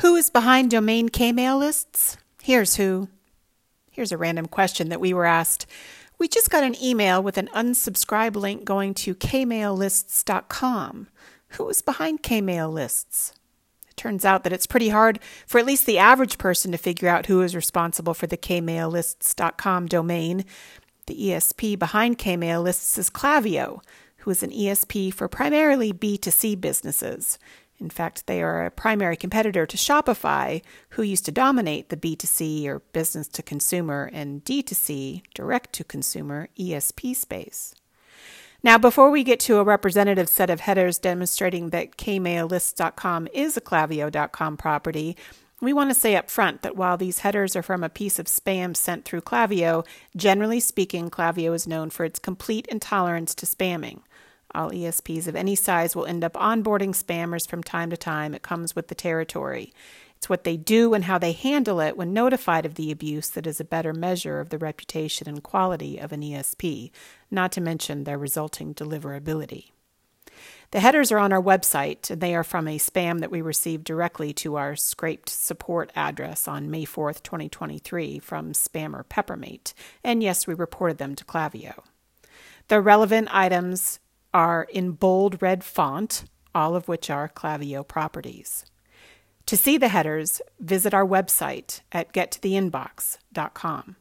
Who is behind domain Kmail lists? Here's who. Here's a random question that we were asked. We just got an email with an unsubscribe link going to kmaillists.com. Who is behind Kmail lists? It turns out that it's pretty hard for at least the average person to figure out who is responsible for the kmaillists.com domain. The ESP behind Kmail lists is Klaviyo, who is an ESP for primarily B2C businesses. In fact, they are a primary competitor to Shopify, who used to dominate the B2C or business to consumer and D2C, direct to consumer ESP space. Now, before we get to a representative set of headers demonstrating that kmaillists.com is a Klaviyo.com property, we want to say up front that while these headers are from a piece of spam sent through Klaviyo, generally speaking, Klaviyo is known for its complete intolerance to spamming. All ESPs of any size will end up onboarding spammers from time to time. It comes with the territory. It's what they do and how they handle it when notified of the abuse that is a better measure of the reputation and quality of an ESP, not to mention their resulting deliverability. The headers are on our website, and they are from a spam that we received directly to our scraped support address on May 4th, 2023, from spammer Peppermate. And yes, we reported them to Klaviyo. The relevant items are in bold red font, all of which are Klaviyo properties. To see the headers, visit our website at gettotheinbox.com.